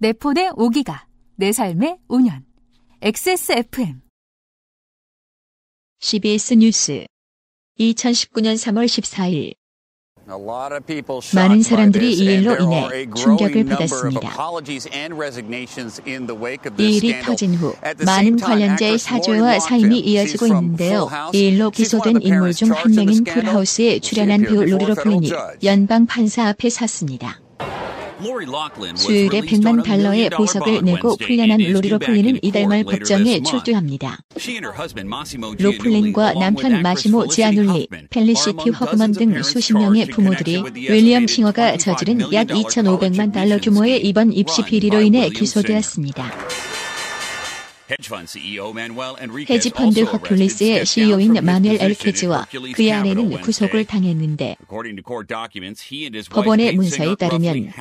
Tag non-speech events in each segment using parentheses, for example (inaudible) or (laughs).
내 폰의 5기가, 내 삶의 5년. XSFM. CBS 뉴스 2019년 3월 14일 많은 사람들이 이 일로 인해 충격을 받았습니다. 이 일이 터진 후 많은 관련자의 사죄와 사임이 이어지고 있는데요. 이 일로 기소된 인물 중 한 명인 풀하우스에 출연한 배우 로리 로플린이 연방 판사 앞에 섰습니다. 수요일에 100만 달러의 보석을 내고 풀려난 로리 로플린은 이달 말 법정에 출두합니다. 로플린과 남편 마시모 지아눌리, 펠리시티 허프먼 등 수십 명의 부모들이 윌리엄 싱어가 저지른 약 2,500만 달러 규모의 이번 입시 비리로 인해 기소되었습니다. 헤지펀드 허큘리스의 CEO인 마누엘 엔리케즈와 그의 아내는 구속을 당했는데 법원의 문서에 따르면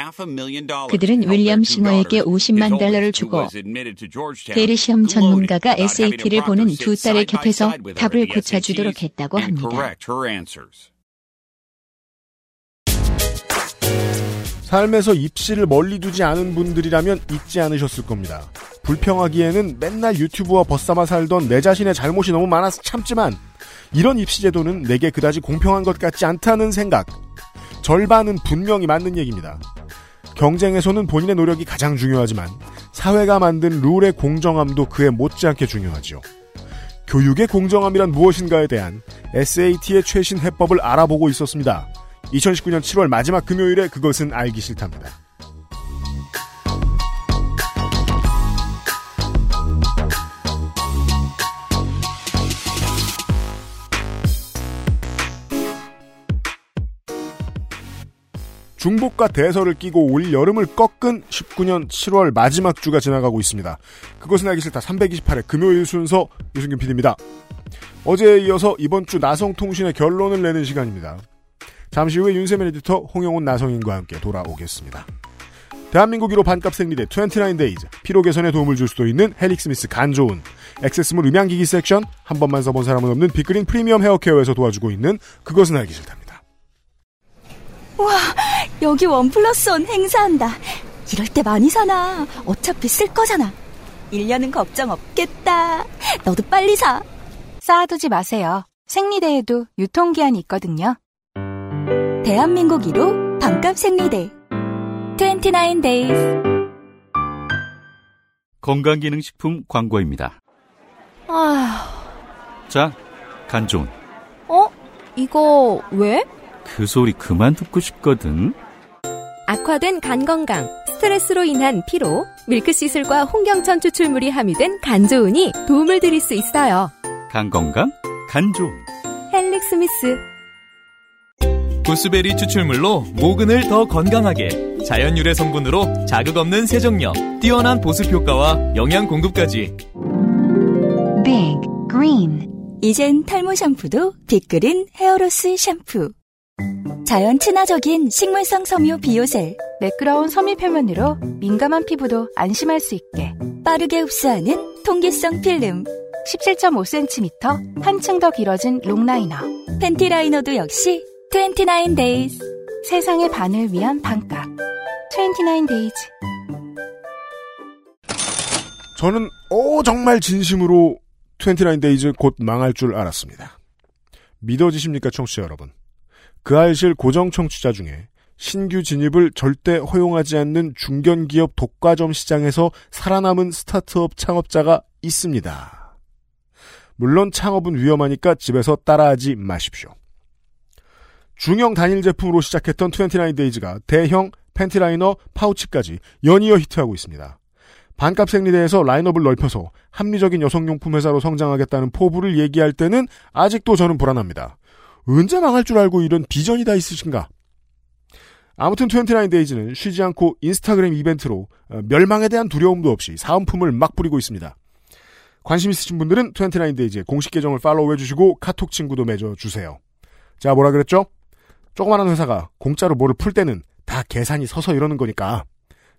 그들은 윌리엄 싱어에게 50만 달러를 주고 대리시험 전문가가 SAT를 보는 두 딸의 곁에서 답을 고쳐주도록 했다고 합니다. 삶에서 입시를 멀리 두지 않은 분들이라면 잊지 않으셨을 겁니다. 불평하기에는 맨날 유튜브와 벗삼아 살던 내 자신의 잘못이 너무 많아서 참지만 이런 입시 제도는 내게 그다지 공평한 것 같지 않다는 생각. 절반은 분명히 맞는 얘기입니다. 경쟁에서는 본인의 노력이 가장 중요하지만 사회가 만든 룰의 공정함도 그에 못지않게 중요하지요. 교육의 공정함이란 무엇인가에 대한 SAT의 최신 해법을 알아보고 있었습니다. 2019년 7월 마지막 금요일에 그것은 알기 싫답니다. 중복과 대서를 끼고 올 여름을 꺾은 19년 7월 마지막 주가 지나가고 있습니다. 그것은 알기 싫다 328회 금요일 순서 유승균 PD입니다. 어제에 이어서 이번 주 나성통신의 결론을 내는 시간입니다. 잠시 후에 윤세민 에디터 홍영훈 나성인과 함께 돌아오겠습니다. 대한민국 1호 반값 생리대 29데이즈 피로 개선에 도움을 줄 수도 있는 헬릭스미스 간조은 XS몰 음향기기 섹션 한 번만 써본 사람은 없는 빅그린 프리미엄 헤어케어에서 도와주고 있는 그것은 알기 싫답니다. 와 여기 원 플러스 원 행사한다. 이럴 때 많이 사나. 어차피 쓸 거잖아. 1년은 걱정 없겠다. 너도 빨리 사. 쌓아두지 마세요. 생리대에도 유통기한이 있거든요. 대한민국 1호 반값 생리대 29 days 건강기능식품 광고입니다. 아휴 자, 간조은. 어? 이거 왜? 그 소리 그만 듣고 싶거든. 악화된 간 건강, 스트레스로 인한 피로, 밀크시슬과 홍경천 추출물이 함유된 간조은이 도움을 드릴 수 있어요. 간 건강, 간조은. 헬릭스미스 구스베리 추출물로 모근을 더 건강하게 자연 유래 성분으로 자극 없는 세정력, 뛰어난 보습 효과와 영양 공급까지. Big Green. 이젠 탈모 샴푸도 빅그린 헤어로스 샴푸. 자연 친화적인 식물성 섬유 비오셀. 매끄러운 섬유 표면으로 민감한 피부도 안심할 수 있게 빠르게 흡수하는 통기성 필름. 17.5cm 한층 더 길어진 롱라이너. 팬티 라이너도 역시 29 days 세상의 반을 위한 반값 29 days 저는 오 정말 진심으로 29데이즈 곧 망할 줄 알았습니다. 믿어지십니까 청취자 여러분? 그알싫 고정 청취자 중에 신규 진입을 절대 허용하지 않는 중견기업 독과점 시장에서 살아남은 스타트업 창업자가 있습니다. 물론 창업은 위험하니까 집에서 따라하지 마십시오. 중형 단일 제품으로 시작했던 29데이즈가 대형 팬티라이너 파우치까지 연이어 히트하고 있습니다. 반값 생리대에서 라인업을 넓혀서 합리적인 여성용품 회사로 성장하겠다는 포부를 얘기할 때는 아직도 저는 불안합니다. 언제 망할 줄 알고 이런 비전이 다 있으신가? 아무튼 29데이즈는 쉬지 않고 인스타그램 이벤트로 어, 멸망에 대한 두려움도 없이 사은품을 막 뿌리고 있습니다. 관심 있으신 분들은 29데이즈의 공식 계정을 팔로우해 주시고 카톡 친구도 맺어주세요. 자, 뭐라 그랬죠? 조그마한 회사가 공짜로 뭐를 풀 때는 다 계산이 서서 이러는 거니까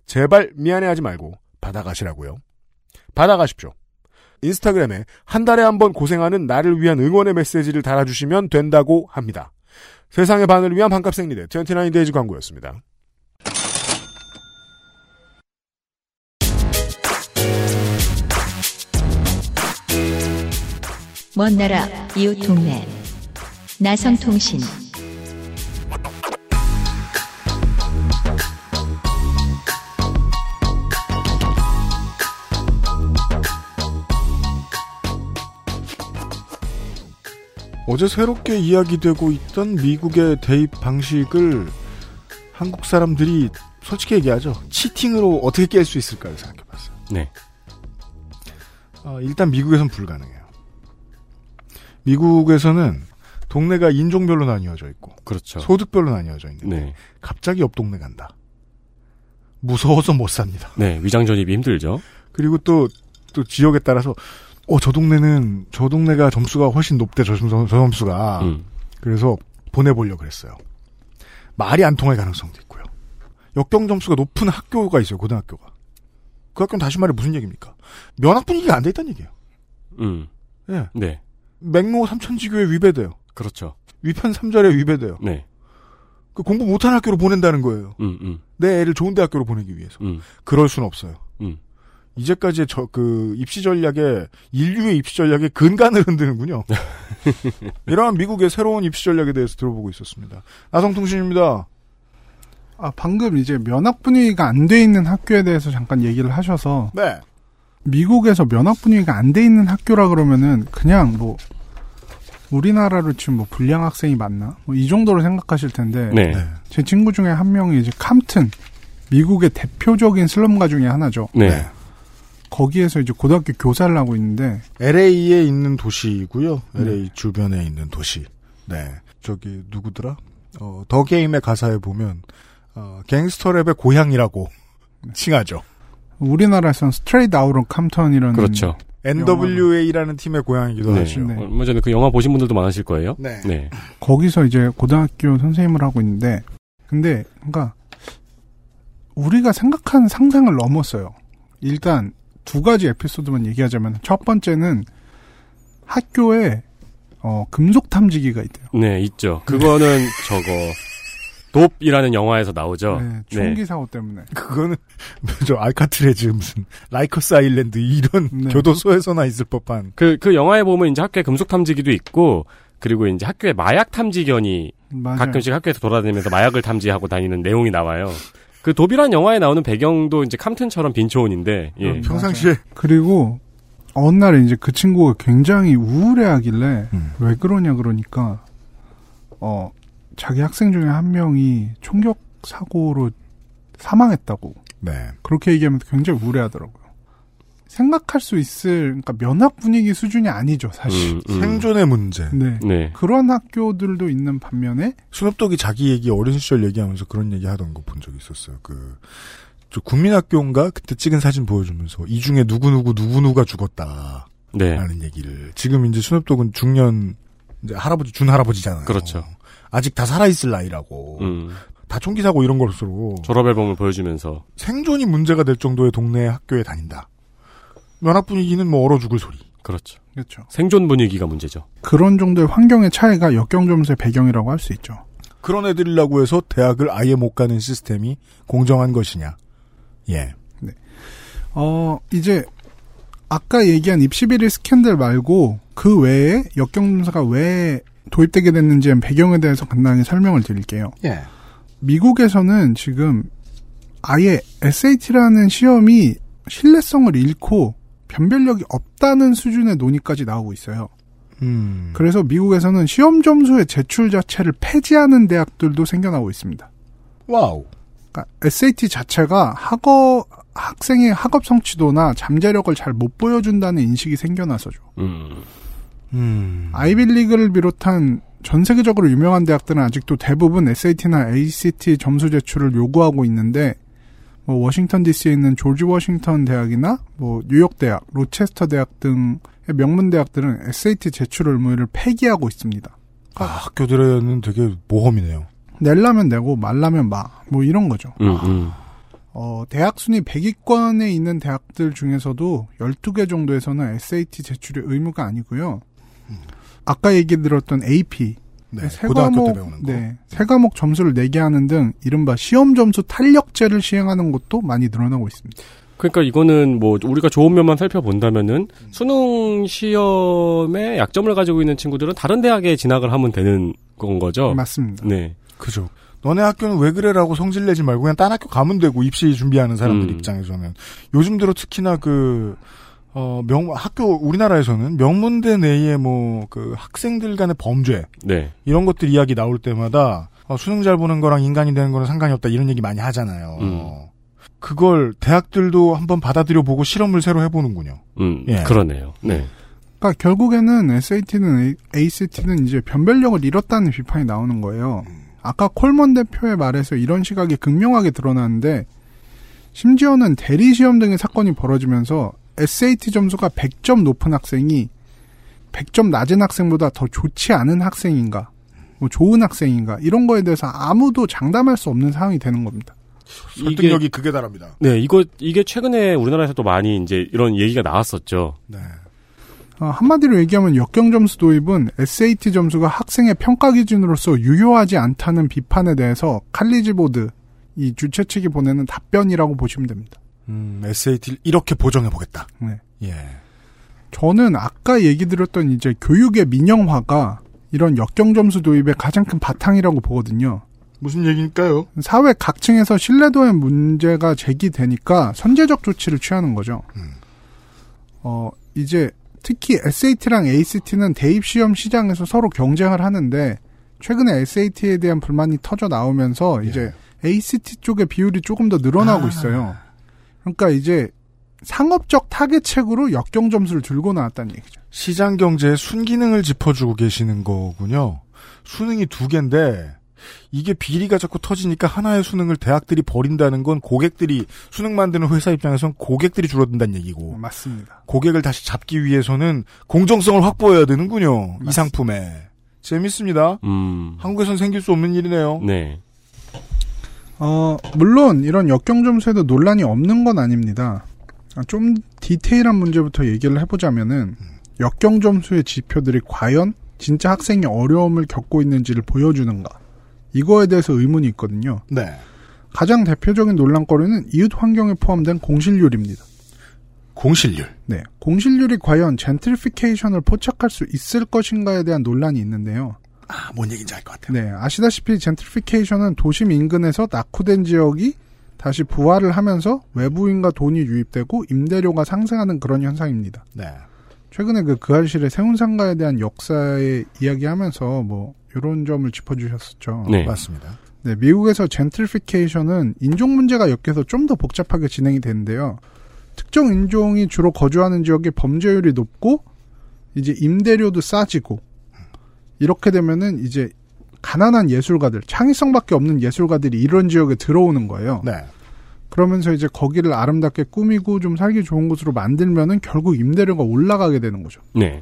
제발 미안해하지 말고 받아가시라고요. 받아가십시오. 인스타그램에 한 달에 한 번 고생하는 나를 위한 응원의 메시지를 달아주시면 된다고 합니다. 세상의 반을 위한 반값 생리대 29데이즈 광고였습니다. 먼 나라 이웃 동네 나성통신 어제 새롭게 이야기되고 있던 미국의 대입 방식을 한국 사람들이 솔직히 얘기하죠. 치팅으로 어떻게 깰 수 있을까를 생각해봤어요. 네. 어, 일단 미국에선 불가능해요. 미국에서는 동네가 인종별로 나뉘어져 있고 그렇죠. 소득별로 나뉘어져 있는데 네. 갑자기 옆 동네 간다. 무서워서 못 삽니다. 네, 위장 전입이 힘들죠. 그리고 또, 또 지역에 따라서, 어, 저 동네는, 저 동네가 점수가 훨씬 높대, 저, 점- 저 점수가. 음. 그래서 보내보려고 그랬어요. 말이 안 통할 가능성도 있고요. 역경 점수가 높은 학교가 있어요, 고등학교가. 그 학교는 다시 말해 무슨 얘기입니까? 면학 분위기가 안 돼 있다는 얘기예요. 음. 예. 네. 맹로 삼천지교에 위배돼요. 그렇죠. 위편 삼절에 위배돼요. 네. 그 공부 못하는 학교로 보낸다는 거예요. 음, 음, 내 애를 좋은 대학교로 보내기 위해서. 음, 그럴 수는 없어요. 음. 이제까지의 저, 그, 입시 전략에, 인류의 입시 전략에 근간을 흔드는군요. (laughs) 이러한 미국의 새로운 입시 전략에 대해서 들어보고 있었습니다. 나성통신입니다. 아, 방금 이제 면학 분위기가 안 돼 있는 학교에 대해서 잠깐 얘기를 하셔서 네. 미국에서 면학 분위기가 안 돼 있는 학교라 그러면은 그냥 뭐 우리나라로 지금 뭐 불량 학생이 많나? 뭐 이 정도로 생각하실 텐데 네. 네. 제 친구 중에 한 명이 이제 캄튼 미국의 대표적인 슬럼가 중에 하나죠. 네. 네. 거기에서 이제 고등학교 교사를 하고 있는데 LA에 있는 도시고요. LA 네. 주변에 있는 도시. 네. 저기, 누구더라? 어, 더 게임의 가사에 보면, 어, 갱스터 랩의 고향이라고 칭하죠. 우리나라에서는 스트레이트 아우런 캄턴이라는 그렇죠. NWA라는 팀의 고향이기도 네. 하죠. 네. 얼마 전에 그 영화 보신 분들도 많으실 거예요. 네. 네. 거기서 이제 고등학교 선생님을 하고 있는데 근데 그러니까 우리가 생각한 상상을 넘었어요. 일단 두 가지 에피소드만 얘기하자면 첫 번째는 학교에 어, 금속 탐지기가 있대요. 네, 있죠. 그거는 저거 돕이라는 영화에서 나오죠. 네, 총기 사고 때문에. 그거는 (laughs) 저 알카트레즈 무슨 라이커스 아일랜드 이런 네. 교도소에서나 있을 법한 그, 그 영화에 보면 이제 학교에 금속 탐지기도 있고, 그리고 이제 학교에 마약 탐지견이 맞아요. 가끔씩 학교에서 돌아다니면서 마약을 탐지하고 다니는 내용이 나와요. 그 돕이란 영화에 나오는 배경도 이제 캄튼처럼 빈 초원인데, 예. 음. 평상시에 그리고 어느 날에 이제 그 친구가 굉장히 우울해하길래 음. 왜 그러냐 그러니까 어 자기 학생 중에 한 명이 총격 사고로 사망했다고 네. 그렇게 얘기하면서 굉장히 우울해하더라고요. 생각할 수 있을 그러니까 면학 분위기 수준이 아니죠 사실. 음, 음. 생존의 문제. 네. 네. 그런 학교들도 있는 반면에 스눕독이 자기 얘기 어린 시절 얘기하면서 그런 얘기 하던 거 본 적이 있었어요. 그, 저 국민학교인가? 그때 찍은 사진 보여주면서 이 중에 누구 누구 누구 누가 죽었다. 네. 라는 얘기를. 지금 이제 스눕독은 중년, 이제 할아버지, 준 할아버지잖아요. 그렇죠. 아직 다 살아있을 나이라고. 음. 다 총기 사고 이런 걸수록 졸업 앨범을 보여주면서, 생존이 문제가 될 정도의 동네 학교에 다닌다. 면학 분위기는 뭐 얼어 죽을 소리. 그렇죠. 그렇죠. 생존 분위기가 문제죠. 그런 정도의 환경의 차이가 역경 점수의 배경이라고 할 수 있죠. 그런 애들이라고 해서 대학을 아예 못 가는 시스템이 공정한 것이냐. 예. 어, 이제, 아까 얘기한 입시비리 스캔들 말고, 그 외에 역경점수가 왜 도입되게 됐는지의 배경에 대해서 간단하게 설명을 드릴게요. 예. 미국에서는 지금 아예 SAT라는 시험이 신뢰성을 잃고 변별력이 없다는 수준의 논의까지 나오고 있어요. 음. 그래서 미국에서는 시험 점수의 제출 자체를 폐지하는 대학들도 생겨나고 있습니다. wow. 그러니까 SAT 자체가 학업 학생의 학업 성취도나 잠재력을 잘 못 보여준다는 인식이 생겨나서죠. 음. 음. 아이비리그를 비롯한 전 세계적으로 유명한 대학들은 아직도 대부분 SAT나 ACT 점수 제출을 요구하고 있는데 뭐 워싱턴 DC에 있는 조지 워싱턴 대학이나 뭐 뉴욕 대학, 로체스터 대학 등의 명문 대학들은 SAT 제출 의무를 폐기하고 있습니다. 아, 학교들에는 되게 모험이네요. 낼라면 내고 말라면 마. 뭐 이런 거죠. 음, 음. 어, 대학 순위 100위권에 있는 대학들 중에서도 12개 정도에서는 SAT 제출이 의무가 아니고요. 아까 얘기 들었던 AP, 네. 세 고등학교 과목, 때 배우는 거. 네, 세 과목 점수를 내게 하는 등 이른바 시험 점수 탄력제를 시행하는 것도 많이 늘어나고 있습니다. 그러니까 이거는 뭐 우리가 좋은 면만 살펴본다면은 수능 시험에 약점을 가지고 있는 친구들은 다른 대학에 진학을 하면 되는 건 거죠. 맞습니다. 네. 그죠. 너네 학교는 왜 그래라고 성질 내지 말고 그냥 딴 학교 가면 되고 입시 준비하는 사람들 음. 입장에서는 요즘 들어 특히나 그 어, 명, 학교, 우리나라에서는 명문대 내에 뭐, 그 학생들 간의 범죄, 네. 이런 것들 이야기 나올 때마다, 어, 수능 잘 보는 거랑 인간이 되는 거는 상관이 없다, 이런 얘기 많이 하잖아요. 음. 그걸 대학들도 한번 받아들여 보고 실험을 새로 해보는군요. 음, 예. 그러네요. 네. 그러니까 결국에는 SAT는 ACT는 이제 변별력을 잃었다는 비판이 나오는 거예요. 아까 콜먼 대표의 말에서 이런 시각이 극명하게 드러나는데 심지어는 대리 시험 등의 사건이 벌어지면서 SAT 점수가 100점 높은 학생이 100점 낮은 학생보다 더 좋지 않은 학생인가, 뭐 좋은 학생인가 이런 거에 대해서 아무도 장담할 수 없는 상황이 되는 겁니다. 설득력이 극에 달합니다. 네, 이거 이게 최근에 우리나라에서도 많이 이제 이런 얘기가 나왔었죠. 네. 어, 한마디로 얘기하면 역경 점수 도입은 SAT 점수가 학생의 평가 기준으로서 유효하지 않다는 비판에 대해서 칼리지 보드 이 주최 측이 보내는 답변이라고 보시면 됩니다. 음, SAT를 이렇게 보정해 보겠다. 네. 예. 저는 아까 얘기 드렸던 이제 교육의 민영화가 이런 역경 점수 도입의 가장 큰 바탕이라고 보거든요. 무슨 얘기일까요? 사회 각층에서 신뢰도의 문제가 제기되니까 선제적 조치를 취하는 거죠. 어, 이제 특히 SAT랑 ACT는 대입 시험 시장에서 서로 경쟁을 하는데 최근에 SAT에 대한 불만이 터져 나오면서 이제 ACT 쪽의 비율이 조금 더 늘어나고 아. 있어요. 그러니까 이제 상업적 타겟책으로 역경 점수를 들고 나왔다는 얘기죠. 시장 경제의 순기능을 짚어주고 계시는 거군요. 수능이 두 개인데 이게 비리가 자꾸 터지니까 하나의 수능을 대학들이 버린다는 건 고객들이 수능 만드는 회사 입장에선 고객들이 줄어든다는 얘기고 맞습니다. 고객을 다시 잡기 위해서는 공정성을 확보해야 되는군요. 이 상품에 재밌습니다. 음. 한국에선 생길 수 없는 일이네요. 네. 어, 물론 이런 역경 점수에도 논란이 없는 건 아닙니다. 아, 좀 디테일한 문제부터 얘기를 해보자면은 역경 점수의 지표들이 과연 진짜 학생이 어려움을 겪고 있는지를 보여주는가 이거에 대해서 의문이 있거든요. 네. 가장 대표적인 논란거리는 이웃 환경에 포함된 공실률입니다. 공실률. 네, 공실률이 과연 젠트리피케이션을 포착할 수 있을 것인가에 대한 논란이 있는데요. 아, 뭔 얘기인지 알 것 같아요. 네, 아시다시피 젠트리피케이션은 도심 인근에서 낙후된 지역이 다시 부활을 하면서 외부인과 돈이 유입되고 임대료가 상승하는 그런 현상입니다. 네. 최근에 그 그할실의 세운상가에 대한 역사에 이야기하면서 뭐 이런 점을 짚어주셨었죠. 네. 맞습니다. 네, 미국에서 젠트리피케이션은 인종 문제가 엮여서 좀 더 복잡하게 진행이 되는데요. 특정 인종이 주로 거주하는 지역의 범죄율이 높고 이제 임대료도 싸지고 이렇게 되면은 이제 가난한 예술가들, 창의성밖에 없는 예술가들이 이런 지역에 들어오는 거예요. 네. 그러면서 이제 거기를 아름답게 꾸미고 좀 살기 좋은 곳으로 만들면은 결국 임대료가 올라가게 되는 거죠. 네.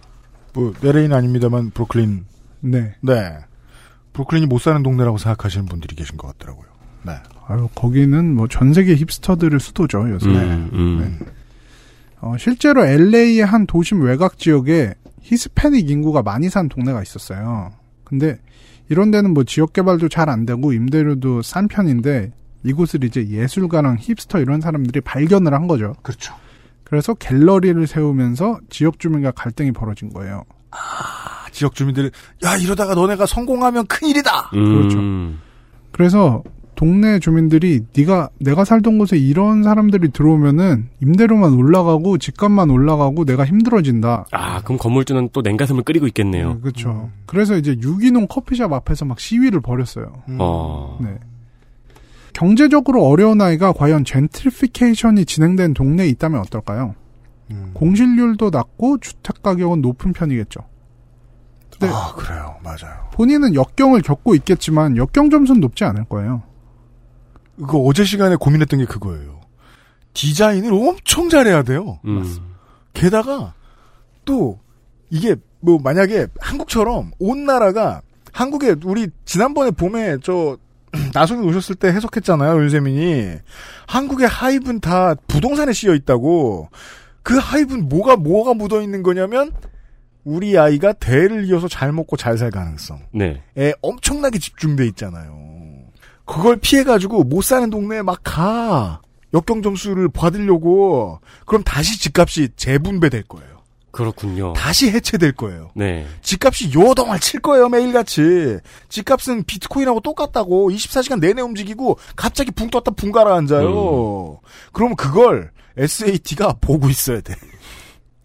뭐 LA는 아닙니다만 브루클린. 네. 네. 브루클린이 못 사는 동네라고 생각하시는 분들이 계신 것 같더라고요. 네. 아유, 거기는 뭐 전 세계 힙스터들의 수도죠, 요새. 음, 음. 어, 실제로 LA의 한 도심 외곽 지역에 히스패닉 인구가 많이 산 동네가 있었어요. 근데 이런 데는 뭐 지역 개발도 잘 안 되고 임대료도 싼 편인데 이곳을 이제 예술가랑 힙스터 이런 사람들이 발견을 한 거죠. 그렇죠. 그래서 갤러리를 세우면서 지역 주민과 갈등이 벌어진 거예요. 아, 지역 주민들이 야 이러다가 너네가 성공하면 큰 일이다. 그렇죠. 음. 그래서 동네 주민들이 네가 내가 살던 곳에 이런 사람들이 들어오면은 임대료만 올라가고 집값만 올라가고 내가 힘들어진다. 아, 그럼 건물주는 또 냉가슴을 끓이고 있겠네요. 네, 그렇죠. 그래서 이제 유기농 커피숍 앞에서 막 시위를 벌였어요. 음. 어. 네. 경제적으로 어려운 아이가 과연 젠트리피케이션이 진행된 동네에 있다면 어떨까요? 음. 공실률도 낮고 주택 가격은 높은 편이겠죠. 네. 아 그래요. 맞아요. 본인은 역경을 겪고 있겠지만 역경 점수는 높지 않을 거예요. 그 어제 시간에 고민했던 게 그거예요. 디자인을 엄청 잘해야 돼요. 음. 게다가 또 이게 뭐 만약에 한국처럼 온 나라가 한국에 우리 지난번에 봄에 저 (clears throat) 나성이 오셨을 때 해석했잖아요 윤세민이 한국의 하입은 다 부동산에 씌여 있다고 그 하입은 뭐가 뭐가 묻어 있는 거냐면 우리 아이가 대를 이어서 잘 먹고 잘 살 가능성에 네. 엄청나게 집중돼 있잖아요. 그걸 피해가지고 못 사는 동네에 막 가. 역경 점수를 받으려고 그럼 다시 집값이 재분배될 거예요. 그렇군요. 다시 해체될 거예요. 네. 집값이 요동을 칠 거예요, 매일같이. 집값은 비트코인하고 똑같다고 24시간 내내 움직이고 갑자기 붕 떴다 붕 가라앉아요. 그럼 그걸 SAT가 (laughs) 보고 있어야 돼.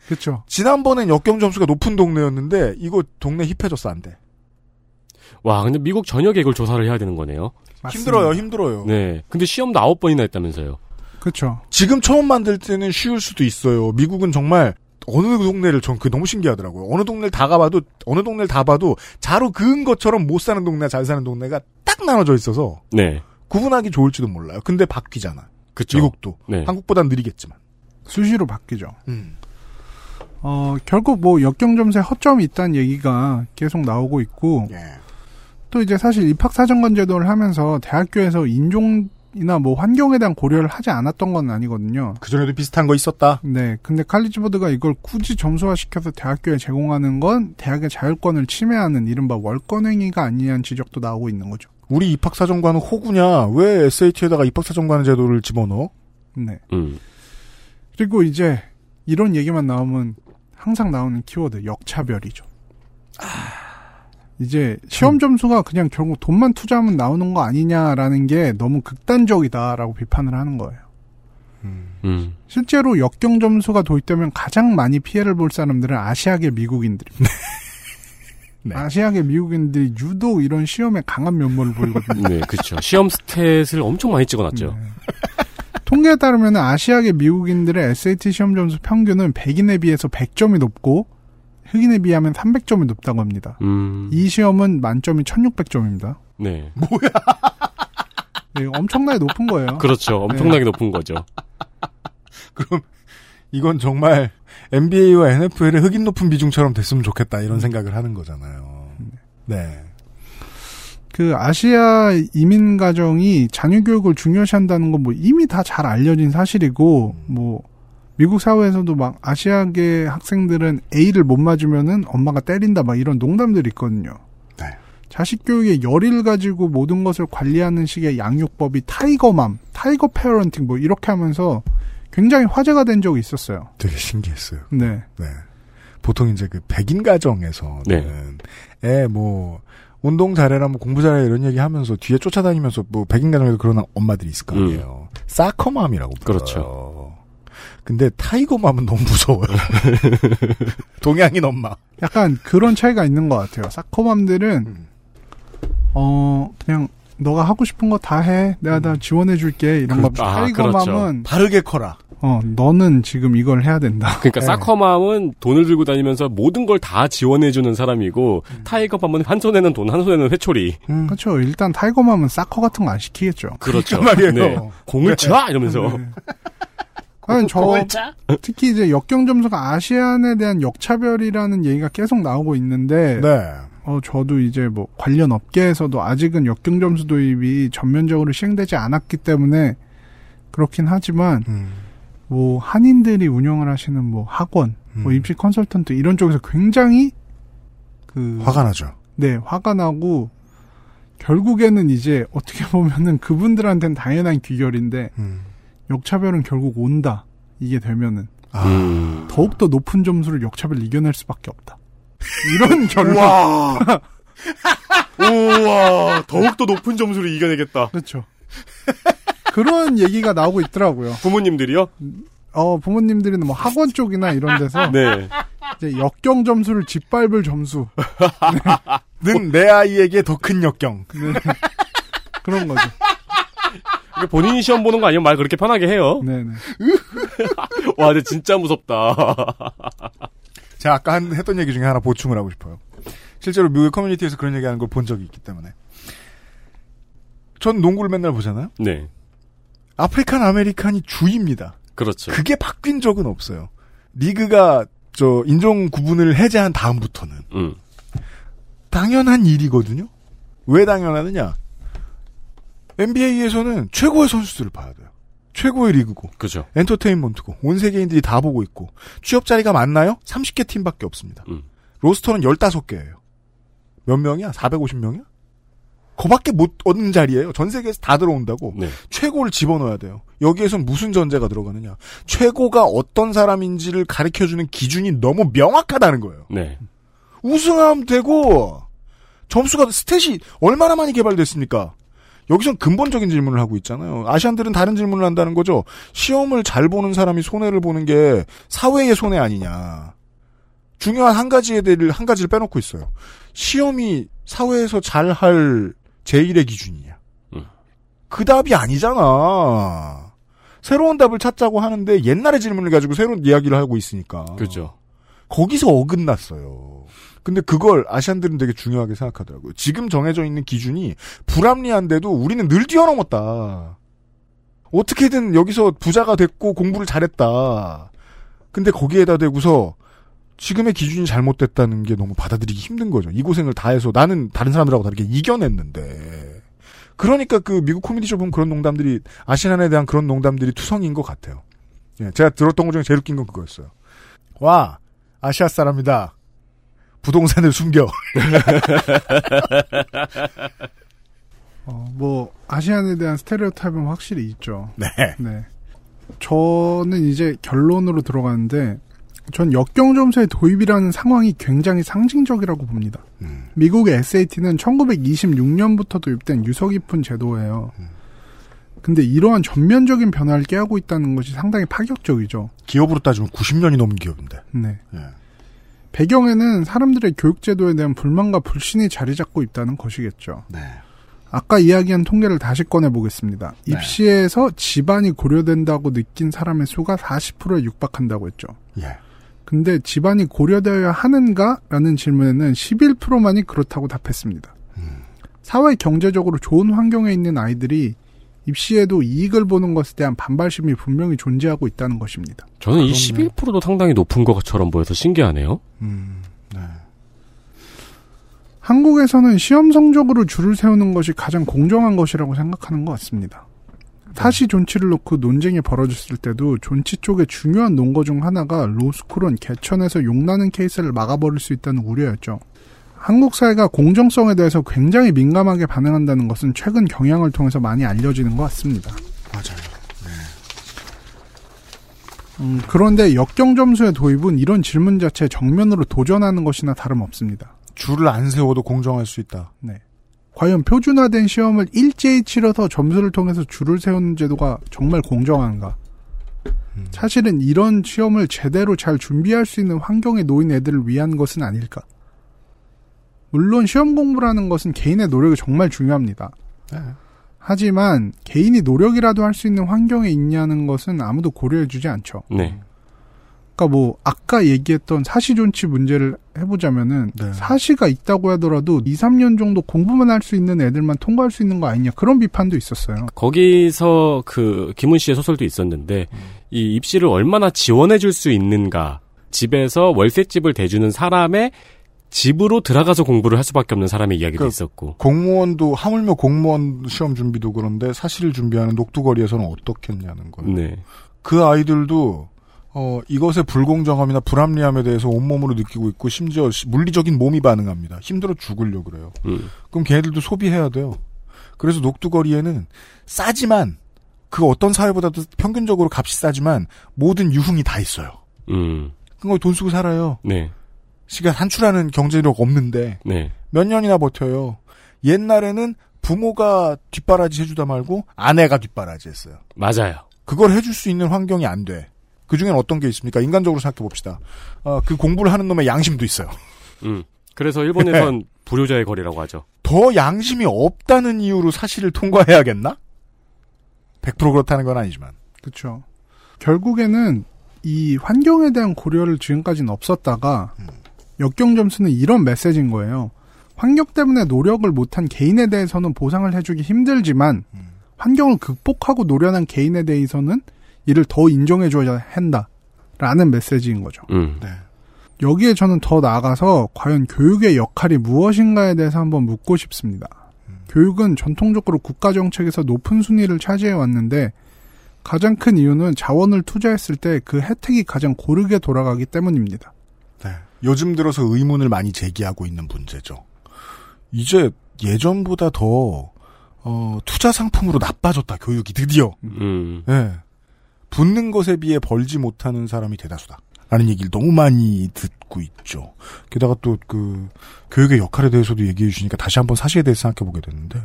그렇죠. 지난번엔 역경 점수가 높은 동네였는데 이거 동네 힙해졌어 안 돼. 와, 근데 미국 전역에 이걸 조사를 해야 되는 거네요. 힘들어요, 힘들어요. 네. 근데 시험도 아홉 번이나 했다면서요. 그렇죠. 지금 처음 만들 때는 쉬울 수도 있어요. 미국은 정말 어느 동네를 전 그게 너무 신기하더라고요. 어느 동네를 다 가봐도 어느 동네를 다 봐도 자로 그은 것처럼 못 사는 동네, 잘 사는 동네가 딱 나눠져 있어서 네. 구분하기 좋을지도 몰라요. 근데 바뀌잖아. 그쵸. 미국도 네. 한국보단 느리겠지만. 수시로 바뀌죠. 음. 어, 결국 뭐 역경 점수에 허점이 있다는 얘기가 계속 나오고 있고 예. 또 이제 사실 입학 사정관 제도를 하면서 대학교에서 인종 이나 뭐 환경에 대한 고려를 하지 않았던 건 아니거든요. 그 전에도 비슷한 거 있었다. 네. 근데 칼리지 보드가 이걸 굳이 점수화 시켜서 대학교에 제공하는 건 대학의 자율권을 침해하는 이른바 월권행위가 아니냐는 지적도 나오고 있는 거죠. 우리 입학사정관은 호구냐? 왜 SAT에다가 입학사정관 제도를 집어넣어? 네. 음. 그리고 이제 이런 얘기만 나오면 항상 나오는 키워드 역차별이죠. 이제 시험 점수가 그냥 결국 돈만 투자하면 나오는 거 아니냐라는 게 너무 극단적이다라고 비판을 하는 거예요. 음. 실제로 역경 점수가 도입되면 가장 많이 피해를 볼 사람들은 아시아계 미국인들입니다. (laughs) 네. 아시아계 미국인들이 유독 이런 시험에 강한 면모를 보이거든요. 네, 그렇죠. 시험 스탯을 엄청 많이 찍어놨죠. 통계에 따르면 아시아계 미국인들의 SAT 시험 점수 평균은 백인에 비해서 100점이 높고 흑인에 비하면 300점이 높다고 합니다. 음. 이 시험은 만점이 1600점입니다. 네. (laughs) 네, 엄청나게 높은 거예요. 그렇죠. 엄청나게 높은 거죠. (laughs) 그럼 이건 정말 NBA와 NFL의 흑인 높은 비중처럼 됐으면 좋겠다 이런 생각을 하는 거잖아요. 네. 그 아시아 이민 가정이 자녀 교육을 중요시한다는 건 뭐 이미 다 잘 알려진 사실이고 뭐 미국 사회에서도 막 아시아계 학생들은 A를 못 맞으면은 엄마가 때린다 막 이런 농담들이 있거든요. 네. 자식 교육에 열의를 가지고 모든 것을 관리하는 식의 양육법이 tiger mom, tiger parenting 뭐 이렇게 하면서 굉장히 화제가 된 적이 있었어요. 되게 신기했어요. 네. 네. 보통 이제 그 백인 가정에서는 네. 애 뭐 운동 잘해라 뭐 공부 잘해 이런 얘기 하면서 뒤에 쫓아다니면서 뭐 백인 가정에도 그런 엄마들이 있을 거 아니에요. soccer mom이라고 불러요. 그렇죠. 근데 tiger mom은 너무 무서워요. (laughs) 동양인 엄마. 약간 그런 차이가 있는 것 같아요. soccer mom들은 음. 어 그냥 너가 하고 싶은 거 다 해. 내가 다 지원해 줄게. 이런 거. 그렇죠. 아, tiger mom은 바르게 커라. 어 너는 지금 이걸 해야 된다. 그러니까 네. soccer mom은 돈을 들고 다니면서 모든 걸 다 지원해 주는 사람이고 tiger mom은 한 손에는 돈, 한 손에는 회초리. 음. 그렇죠. 일단 tiger mom은 soccer 같은 거 안 시키겠죠. 그렇죠. 말이에요. 네. 공을 쳐 이러면서. 네. 아니, 저 특히 이제 역경 점수가 Asian에 대한 역차별이라는 얘기가 계속 나오고 있는데 네. 어 저도 이제 뭐 관련 업계에서도 아직은 역경 점수 도입이 전면적으로 시행되지 않았기 때문에 그렇긴 하지만 음. 뭐 한인들이 운영을 하시는 뭐 학원, 뭐 음. 입시 컨설턴트 이런 쪽에서 굉장히 그 화가 나죠. 네, 화가 나고 결국에는 이제 어떻게 (laughs) 보면은 그분들한테는 당연한 귀결인데 음. 역차별은 결국 온다. 이게 되면은 아. 음. 더욱더 높은 점수를 역차별 이겨낼 수밖에 없다. 이런. (laughs) 와. (laughs) 우와, 더욱더 높은 점수를 이겨내겠다. 그렇죠. 그런 얘기가 나오고 있더라고요. 부모님들이요? 어, 부모님들은 뭐 학원 쪽이나 이런 데서 (laughs) 네. 이제 역경 점수를 짓밟을 점수 는 내 아이에게 더 큰 역경. 그런 거죠. 본인이 시험 보는 거 아니면 말 그렇게 편하게 해요. 네, 네. (laughs) 와, 근데 진짜 무섭다. (laughs) 제가 아까 한- 했던 얘기 중에 하나 보충을 하고 싶어요. 실제로 미국의 커뮤니티에서 그런 얘기하는 걸 본 적이 있기 때문에. 전 농구를 맨날 보잖아요. 네. African American이 주입니다. 그렇죠. 그게 바뀐 적은 없어요. 리그가 저 인종 구분을 해제한 다음부터는 음. 당연한 일이거든요. 왜 당연하느냐? NBA에서는 최고의 선수들을 봐야 돼요. 최고의 리그고 그죠. 엔터테인먼트고 온 세계인들이 다 보고 있고 취업 자리가 많나요? 30개 팀밖에 없습니다. 음. 로스터는 15개예요. 몇 명이야? 450명이야? 그밖에 못 얻는 자리예요. 전 세계에서 다 들어온다고. 네. 최고를 집어넣어야 돼요. 여기에선 무슨 전제가 들어가느냐. 최고가 어떤 사람인지를 가르쳐주는 기준이 너무 명확하다는 거예요. 네. 우승하면 되고 점수가 스탯이 얼마나 많이 개발됐습니까? 여기선 근본적인 질문을 하고 있잖아요. 아시안들은 다른 질문을 한다는 거죠. 시험을 잘 보는 사람이 손해를 보는 게 사회의 손해 아니냐. 중요한 한 가지에 대해 한 가지를 빼놓고 있어요. 시험이 사회에서 잘 할 제일의 기준이냐. 음. 그 답이 아니잖아. 새로운 답을 찾자고 하는데 옛날의 질문을 가지고 새로운 이야기를 하고 있으니까. 그렇죠. 거기서 어긋났어요. 근데 그걸 아시안들은 되게 중요하게 생각하더라고요. 지금 정해져 있는 기준이 불합리한데도 우리는 늘 뛰어넘었다. 어떻게든 여기서 부자가 됐고 공부를 잘했다. 근데 거기에다 대고서 지금의 기준이 잘못됐다는 게 너무 받아들이기 힘든 거죠. 이 고생을 다 해서 나는 다른 사람들하고 다르게 이겨냈는데. 그러니까 그 미국 코미디쇼 보면 그런 농담들이 아시안에 대한 그런 농담들이 투성인 것 같아요. 예, 제가 들었던 것 중에 제일 웃긴 건 그거였어요. 와 아시아 사람이다. 부동산을 숨겨. (laughs) 어, 뭐 아시안에 대한 스테레오타입은 확실히 있죠. 네. 네. 저는 이제 결론으로 들어가는데 전 역경점수의 도입이라는 상황이 굉장히 상징적이라고 봅니다. 음. 미국의 SAT는 1926년부터 도입된 유서 깊은 제도예요. 근데 이러한 전면적인 변화를 깨하고 있다는 것이 상당히 파격적이죠. 기업으로 따지면 90년이 넘은 기업인데. 네. 예. 배경에는 사람들의 교육제도에 대한 불만과 불신이 자리 잡고 있다는 것이겠죠. 네. 아까 이야기한 통계를 다시 꺼내 보겠습니다. 네. 입시에서 집안이 고려된다고 느낀 사람의 수가 40%에 육박한다고 했죠. 예. 근데 집안이 고려되어야 하는가? 라는 질문에는 11%만이 그렇다고 답했습니다. 음. 사회 경제적으로 좋은 환경에 있는 아이들이 입시에도 이익을 보는 것에 대한 반발심이 분명히 존재하고 있다는 것입니다. 저는 이 그럼요. 11%도 상당히 높은 것처럼 보여서 신기하네요. 음. 네. 한국에서는 시험 성적으로 줄을 세우는 것이 가장 공정한 것이라고 생각하는 것 같습니다. 사시 존치를 놓고 논쟁이 벌어졌을 때도 존치 쪽의 중요한 논거 중 하나가 로스쿨은 개천에서 용나는 케이스를 막아버릴 수 있다는 우려였죠. 한국 사회가 공정성에 대해서 굉장히 민감하게 반응한다는 것은 최근 경향을 통해서 많이 알려지는 것 같습니다. 맞아요. 음, 그런데 역경 점수의 도입은 이런 질문 자체에 정면으로 도전하는 것이나 다름없습니다. 줄을 안 세워도 공정할 수 있다. 네. 과연 표준화된 시험을 일제히 치러서 점수를 통해서 줄을 세우는 제도가 정말 공정한가? 음. 사실은 이런 시험을 제대로 잘 준비할 수 있는 환경에 놓인 애들을 위한 것은 아닐까? 물론 시험 공부라는 것은 개인의 노력이 정말 중요합니다. 네. 하지만 개인이 노력이라도 할 수 있는 환경에 있냐는 것은 아무도 고려해주지 않죠. 네. 그러니까 뭐 아까 얘기했던 사시존치 문제를 해보자면은 네. 사시가 있다고 하더라도 2, 3년 정도 공부만 할 수 있는 애들만 통과할 수 있는 거 아니냐 그런 비판도 있었어요. 거기서 그 김은 씨의 소설도 있었는데 이 입시를 얼마나 지원해 줄 수 있는가 집에서 월세집을 대주는 사람의 집으로 들어가서 공부를 할 수밖에 없는 사람의 이야기도 그- 있었고 공무원도 하물며 공무원 시험 준비도 그런데 사실을 준비하는 녹두거리에서는 어떻겠냐는 거예요. 네. 그 아이들도 어, 이것의 불공정함이나 불합리함에 대해서 온몸으로 느끼고 있고 심지어 시- 물리적인 몸이 반응합니다. 힘들어 죽으려 그래요. 음. 그럼 걔네들도 소비해야 돼요. 그래서 녹두거리에는 싸지만 그 어떤 사회보다도 평균적으로 값이 싸지만 모든 유흥이 다 있어요. 음. 그거 돈 쓰고 살아요. 네. 시간 한출하는 경제력 없는데 네. 몇 년이나 버텨요. 옛날에는 부모가 뒷바라지 해주다 말고 아내가 뒷바라지 했어요. 맞아요. 그걸 해줄 수 있는 환경이 안 돼. 그 중엔 어떤 게 있습니까? 인간적으로 생각해 봅시다. 어, 그 공부를 하는 놈의 양심도 있어요. (laughs) 음. 그래서 일본에선 불효자의 거리라고 하죠. 더 양심이 없다는 이유로 사실을 통과해야겠나? 100% 그렇다는 건 아니지만. 그렇죠. 결국에는 이 환경에 대한 고려를 지금까지는 없었다가 역경 점수는 이런 메시지인 거예요. 환경 때문에 노력을 못한 개인에 대해서는 보상을 해주기 힘들지만 환경을 극복하고 노련한 개인에 대해서는 이를 더 인정해줘야 한다라는 메시지인 거죠. 음. 네. 여기에 저는 더 나아가서 과연 교육의 역할이 무엇인가에 대해서 한번 묻고 싶습니다. 교육은 전통적으로 국가 정책에서 높은 순위를 차지해 왔는데 가장 큰 이유는 자원을 투자했을 때 그 혜택이 가장 고르게 돌아가기 때문입니다. 네. 요즘 들어서 의문을 많이 제기하고 있는 문제죠. 이제 예전보다 더 어, 투자 상품으로 나빠졌다 교육이 드디어. 음. 예. 붙는 것에 비해 벌지 못하는 사람이 대다수다. 라는 얘기를 너무 많이 듣고 있죠. 게다가 또 그 교육의 역할에 대해서도 얘기해 주시니까 다시 한번 사실에 대해서 생각해 보게 됐는데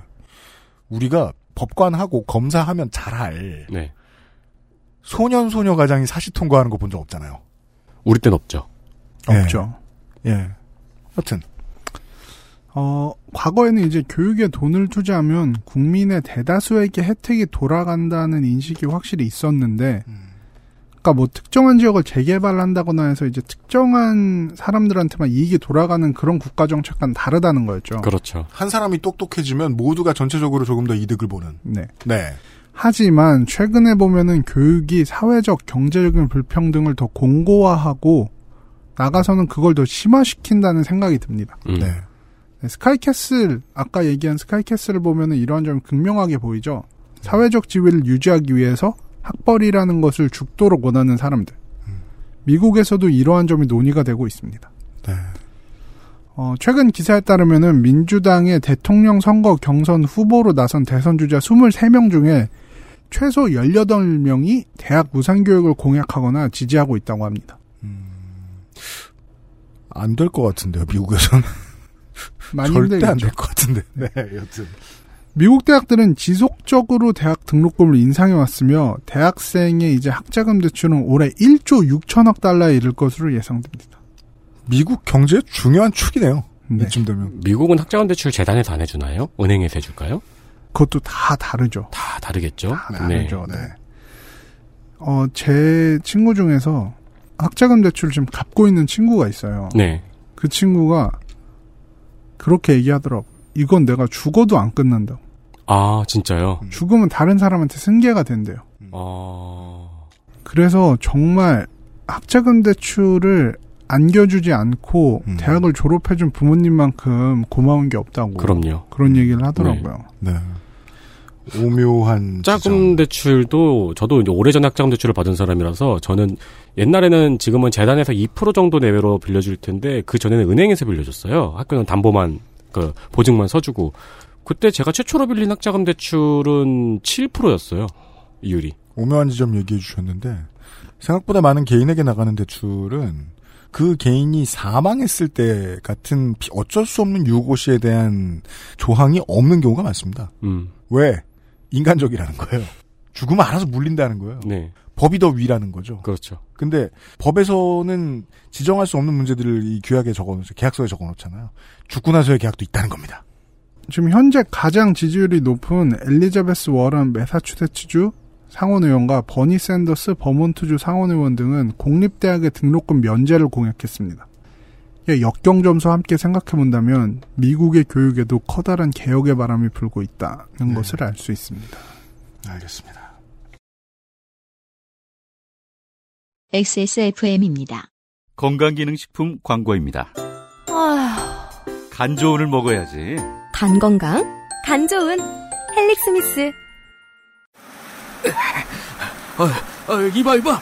우리가 법관하고 검사하면 잘할 네. 소년 소녀 가장이 사시 통과하는 거 본 적 없잖아요. 우리 땐 없죠. 없죠. 예. 여튼 어, 과거에는 이제 교육에 돈을 투자하면 국민의 대다수에게 혜택이 돌아간다는 인식이 확실히 있었는데, 그러니까 뭐 특정한 지역을 재개발한다거나 해서 이제 특정한 사람들한테만 이익이 돌아가는 그런 국가 정책과는 다르다는 거였죠. 그렇죠. 한 사람이 똑똑해지면 모두가 전체적으로 조금 더 이득을 보는. 네. 네. 하지만 최근에 보면은 교육이 사회적 경제적인 불평등을 더 공고화하고 나가서는 그걸 더 심화시킨다는 생각이 듭니다. 음. 네. 네, 스카이캐슬 아까 얘기한 스카이캐슬을 보면은 이러한 점이 극명하게 보이죠. 사회적 지위를 유지하기 위해서 학벌이라는 것을 죽도록 원하는 사람들. 미국에서도 이러한 점이 논의가 되고 있습니다. 네. 어, 최근 기사에 따르면은 민주당의 대통령 선거 경선 후보로 나선 대선 주자 23명 중에 최소 18명이 대학 무상교육을 공약하거나 지지하고 있다고 합니다. 안 될 것 같은데요, 미국에서는. (laughs) 많이 절대 안. 될 것 같은데. 네, 여튼. 미국 대학들은 지속적으로 대학 등록금을 인상해 왔으며 대학생의 이제 학자금 대출은 올해 1조 6천억 달러에 이를 것으로 예상됩니다. 미국 경제의 중요한 축이네요. 네. 이쯤 되면. 미국은 학자금 대출 재단에서 안 해주나요? 은행에서 해줄까요? 그것도 다 다르죠. 다 다르겠죠. 다르죠. 네. 어, 제 친구 중에서 학자금 대출 지금 갚고 있는 친구가 있어요. 네. 그 친구가 그렇게 얘기하더라고. 이건 내가 죽어도 안 끝난다고. 아 진짜요? 죽으면 다른 사람한테 승계가 된대요. 어. 그래서 정말 학자금 대출을 안겨주지 않고 음. 대학을 졸업해준 부모님만큼 고마운 게 없다고. 그럼요. 그런 얘기를 하더라고요. 네. 오묘한. 학자금 대출도 저도 이제 오래전 학자금 대출을 받은 사람이라서 저는 옛날에는 지금은 재단에서 2% 정도 내외로 빌려줄 텐데 그 전에는 은행에서 빌려줬어요. 학교는 담보만 그 보증만 서주고 그때 제가 최초로 빌린 학자금 대출은 7%였어요. 이율이. 오묘한 지점 얘기해 주셨는데 생각보다 많은 개인에게 나가는 대출은 그 개인이 사망했을 때 같은 비- 어쩔 수 없는 유고시에 대한 조항이 없는 경우가 많습니다. 음. 왜? 인간적이라는 거예요. 죽으면 알아서 물린다는 거예요. 네. 법이 더 위라는 거죠. 그렇죠. 근데 법에서는 지정할 수 없는 문제들을 이 규약에 적어놓죠. 계약서에 적어놓잖아요. 죽고 나서의 계약도 있다는 겁니다. 지금 현재 가장 지지율이 높은 엘리자베스 워런 매사추세츠주 상원 의원과 버니 샌더스 버몬트주 상원 의원 등은 공립대학의 등록금 면제를 공약했습니다. 예, 역경 점수 함께 생각해 본다면 미국의 교육에도 커다란 개혁의 바람이 불고 있다는 것을 알 수 있습니다. 알겠습니다. XSFM입니다. 건강기능식품 광고입니다. 아휴, 간 좋은을 먹어야지. 간 건강, 간 좋은 헬릭 스미스. 아, 아, 이봐, 이봐.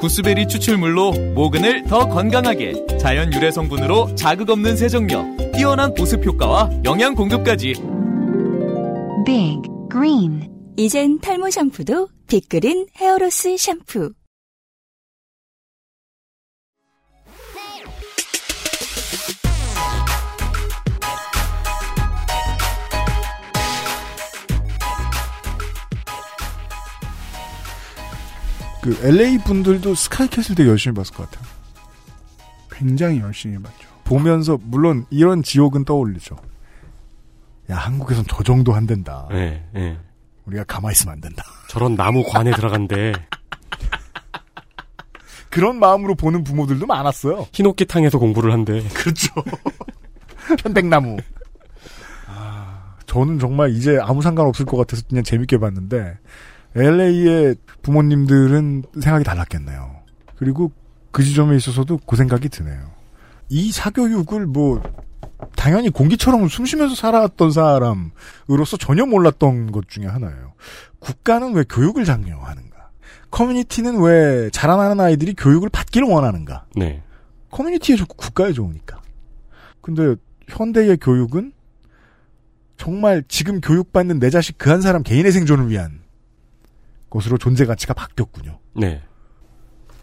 구스베리 추출물로 모근을 더 건강하게 자연 유래 성분으로 자극 없는 세정력 뛰어난 보습 효과와 영양 공급까지 Big Green 이젠 탈모 샴푸도 빅그린 헤어로스 샴푸. 그 LA 분들도 스카이캐슬 되게 열심히 봤을 것 같아요. 굉장히 열심히 봤죠. 보면서 물론 이런 지옥은 떠올리죠. 야 한국에선 저 정도 한댄다. 네, 네. 우리가 가만히 있으면 안 된다. 저런 나무 관에 들어간데 (laughs) 그런 마음으로 보는 부모들도 많았어요. 흰옥기탕에서 공부를 한대. 그렇죠. (laughs) 편백나무. 아, 저는 정말 이제 아무 상관없을 것 같아서 그냥 재밌게 봤는데 LA의 부모님들은 생각이 달랐겠네요. 그리고 그 지점에 있어서도 그 생각이 드네요. 이 사교육을 뭐 당연히 공기처럼 숨쉬면서 살아왔던 사람으로서 전혀 몰랐던 것 중에 하나예요. 국가는 왜 교육을 장려하는가? 커뮤니티는 왜 자라나는 아이들이 교육을 받기를 원하는가? 네. 커뮤니티에 좋고 국가에 좋으니까. 근데 현대의 교육은 정말 지금 교육받는 내 자식 그 한 사람 개인의 생존을 위한 것으로 존재 가치가 바뀌었군요. 네.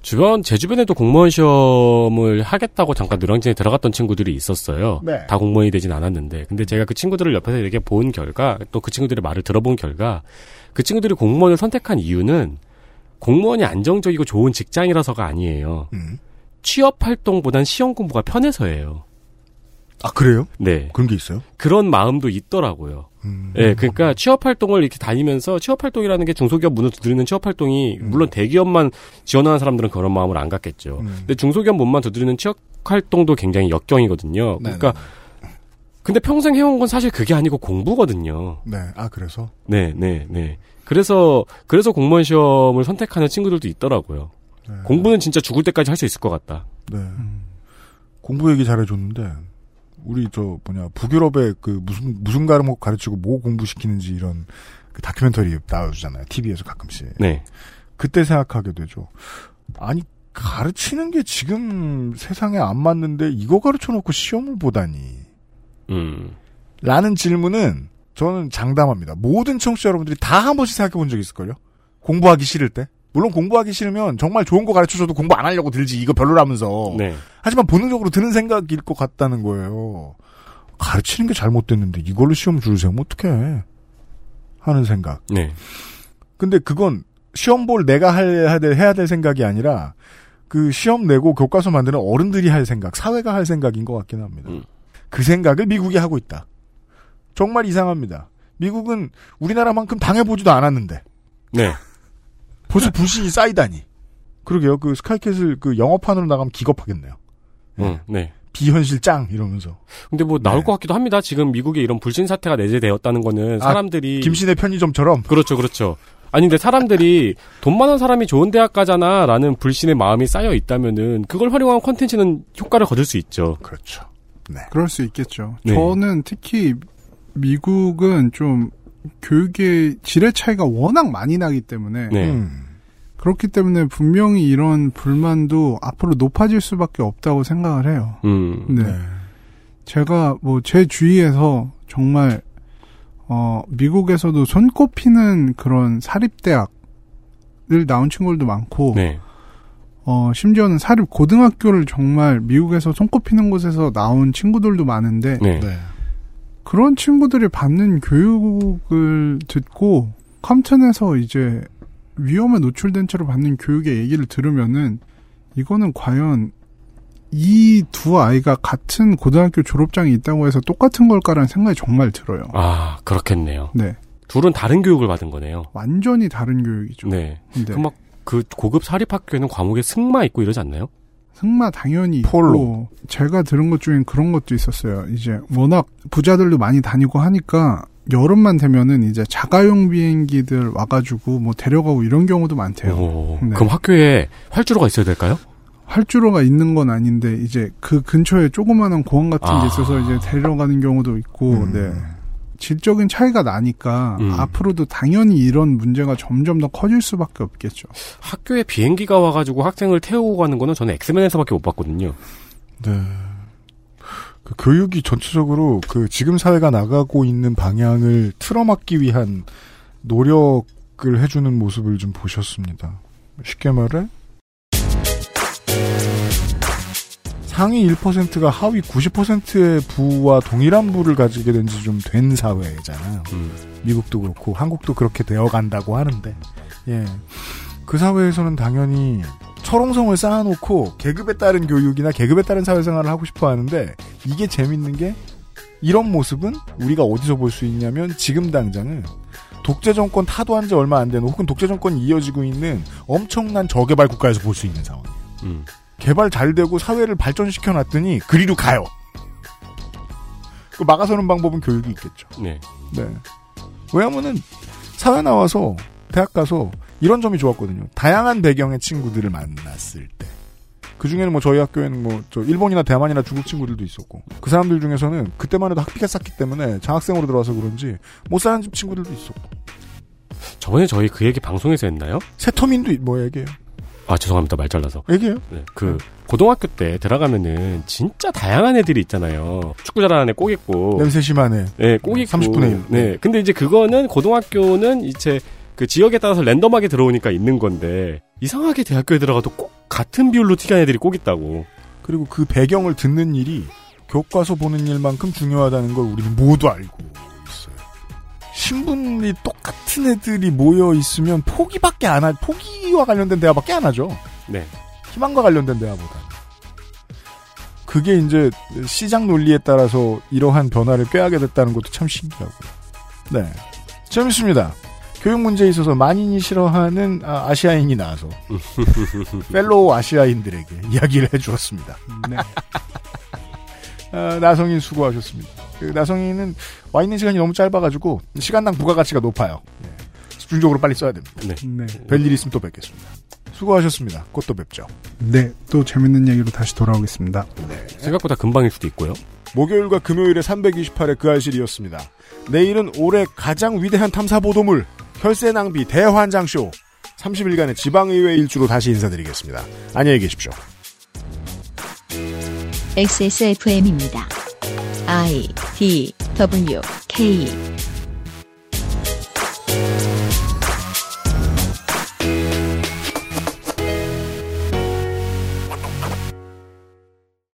주변 제 주변에도 공무원 시험을 하겠다고 잠깐 누렁진에 들어갔던 친구들이 있었어요. 네. 다 공무원이 되진 않았는데, 근데 제가 그 친구들을 옆에서 이렇게 본 결과, 또 그 친구들의 말을 들어본 결과, 그 친구들이 공무원을 선택한 이유는 공무원이 안정적이고 좋은 직장이라서가 아니에요. 음. 취업 활동보단 시험 공부가 편해서예요. 아 그래요? 네. 그런 게 있어요? 그런 마음도 있더라고요. 음. 예, 그러니까 취업 활동을 이렇게 다니면서 취업 활동이라는 게 중소기업 문을 두드리는 취업 활동이 음. 물론 대기업만 지원하는 사람들은 그런 마음을 안 갖겠죠. 근데 중소기업 문만 두드리는 취업 활동도 굉장히 역경이거든요. 네, 그러니까 근데 평생 해온 건 사실 그게 아니고 공부거든요. 네. 아 그래서 네, 네, 네. 그래서 그래서 공무원 시험을 선택하는 친구들도 있더라고요. 네. 공부는 진짜 죽을 때까지 할 수 있을 것 같다. 네. 공부 얘기 잘해줬는데 우리 저 뭐냐 북유럽에 그 무슨 무슨 과목 가르치고 뭐 공부시키는지 이런 그 다큐멘터리 나와주잖아요. TV에서 가끔씩. 네. 그때 생각하게 되죠. 아니 가르치는 게 지금 세상에 안 맞는데 이거 가르쳐 놓고 시험을 보다니. 음. 라는 질문은 저는 장담합니다. 모든 청취자 여러분들이 다 한 번씩 생각해 본 적 있을걸요? 공부하기 싫을 때? 물론 공부하기 싫으면 정말 좋은 거 가르쳐줘도 공부 안 하려고 들지 이거 별로라면서 네. 하지만 본능적으로 드는 생각일 것 같다는 거예요. 가르치는 게 잘못됐는데 이걸로 시험 줄 세우면 어떡해. 하는 생각. 네. 근데 그건 시험 볼 내가 할, 해야 될, 해야 될 생각이 아니라 그 시험 내고 교과서 만드는 어른들이 할 생각, 사회가 할 생각인 것 같긴 합니다. 그 생각을 미국이 하고 있다. 정말 이상합니다. 미국은 우리나라만큼 당해보지도 않았는데 네. 벌써 불신이 쌓이다니. 그러게요. 그 스카이캐슬 그 영어판으로 나가면 기겁하겠네요. 음, 네. 비현실 짱 이러면서. 근데 뭐 나올 것 같기도 합니다. 지금 미국에 이런 불신 사태가 내재되었다는 거는 아, 사람들이 김신의 편의점처럼. 그렇죠, 그렇죠. 아니 근데 사람들이 돈 많은 사람이 좋은 대학 가잖아라는 불신의 마음이 쌓여 있다면은 그걸 활용한 콘텐츠는 효과를 거둘 수 있죠. 그렇죠. 그럴 수 있겠죠. 네. 저는 특히 미국은 좀 교육의 질의 차이가 워낙 많이 나기 때문에 네. 음. 그렇기 때문에 분명히 이런 불만도 앞으로 높아질 수밖에 없다고 생각을 해요. 음. 네. 제가 뭐 제 주위에서 정말 어 미국에서도 손꼽히는 그런 사립대학을 나온 친구들도 많고 네. 어 심지어는 사립 고등학교를 정말 미국에서 손꼽히는 곳에서 나온 친구들도 많은데 네. 그런 친구들이 받는 교육을 듣고 컴튼에서 이제 위험에 노출된 채로 받는 교육의 얘기를 들으면은 이거는 과연 이 두 아이가 같은 고등학교 졸업장이 있다고 해서 똑같은 걸까라는 생각이 정말 들어요. 아 그렇겠네요. 네. 둘은 다른 교육을 받은 거네요. 완전히 다른 교육이죠. 네. 네. 그막 그 고급 사립학교에는 과목에 승마 있고 이러지 않나요? 승마 당연히 폴로. 있고 제가 들은 것 중엔 그런 것도 있었어요. 이제 워낙 부자들도 많이 다니고 하니까 여름만 되면은 이제 자가용 비행기들 와가지고 뭐 데려가고 이런 경우도 많대요. 오, 네. 그럼 학교에 활주로가 있어야 될까요? 활주로가 있는 건 아닌데 이제 그 근처에 조그마한 공원 같은 아. 게 있어서 이제 데려가는 경우도 있고 음. 네. 질적인 차이가 나니까 음. 앞으로도 당연히 이런 문제가 점점 더 커질 수밖에 없겠죠. 학교에 비행기가 와가지고 학생을 태우고 가는 거는 저는 엑스맨에서밖에 못 봤거든요. 네. 그 교육이 전체적으로 그 지금 사회가 나가고 있는 방향을 틀어막기 위한 노력을 해주는 모습을 좀 보셨습니다. 쉽게 말해 상위 1%가 하위 90%의 부와 동일한 부를 가지게 된 지 좀 된 사회잖아요. 음. 미국도 그렇고 한국도 그렇게 되어 간다고 하는데, 예. 그 사회에서는 당연히 철옹성을 쌓아놓고 계급에 따른 교육이나 계급에 따른 사회생활을 하고 싶어 하는데 이게 재밌는 게 이런 모습은 우리가 어디서 볼 수 있냐면 지금 당장은 독재 정권 타도한 지 얼마 안 된 혹은 독재 정권이 이어지고 있는 엄청난 저개발 국가에서 볼 수 있는 상황이에요. 음. 개발 잘 되고 사회를 발전시켜 놨더니 그리로 가요. 그 막아서는 방법은 교육이 있겠죠. 네. 네. 왜냐면은 사회 나와서 대학 가서 이런 점이 좋았거든요. 다양한 배경의 친구들을 만났을 때. 그 중에는 뭐 저희 학교에는 뭐 저 일본이나 대만이나 중국 친구들도 있었고 그 사람들 중에서는 그때만 해도 학비가 쌌기 때문에 장학생으로 들어와서 그런지 못 사는 집 친구들도 있었고 저번에 저희 그 얘기 방송에서 했나요? 세터민도 있- 뭐 얘기해요. 아 죄송합니다 말 잘라서. 얘기해요. 네, 그 고등학교 때 들어가면은 진짜 다양한 애들이 있잖아요. 축구 잘하는 애 꼭 있고. 냄새 심한 애. 네, 꼭 있고. 30분의 1. 네. 근데 이제 그거는 고등학교는 이제 그 지역에 따라서 랜덤하게 들어오니까 있는 건데 이상하게 대학교에 들어가도 꼭 같은 비율로 튀겨난 애들이 꼭 있다고. 그리고 그 배경을 듣는 일이 교과서 보는 일만큼 중요하다는 걸 우리는 모두 알고 있어요. 신분이 똑같은 애들이 모여 있으면 포기밖에 안 하, 포기와 관련된 대화밖에 안 하죠. 네. 희망과 관련된 대화보다. 그게 이제 시장 논리에 따라서 이러한 변화를 꾀하게 됐다는 것도 참 신기하고요. 네. 재밌습니다. 교육 문제에 있어서 만인이 싫어하는 아시아인이 나와서 (laughs) fellow 아시아인들에게 이야기를 해주었습니다. 네. 아, 나성인 수고하셨습니다. 그 나성인은 와 있는 시간이 너무 짧아가지고 시간당 부가가치가 높아요. 네. 집중적으로 빨리 써야 됩니다. 네. 네. 별일 있으면 또 뵙겠습니다. 수고하셨습니다. 곧 또 뵙죠. 네. 또 재밌는 얘기로 다시 돌아오겠습니다. 생각보다 금방일 수도 있고요. 목요일과 금요일에 328회 그 알실이었습니다. 내일은 올해 가장 위대한 탐사 보도물 혈세 낭비 대환장쇼 30일간의 지방의회 일주로 다시 인사드리겠습니다. 안녕히 계십시오. XSFM입니다. I D W K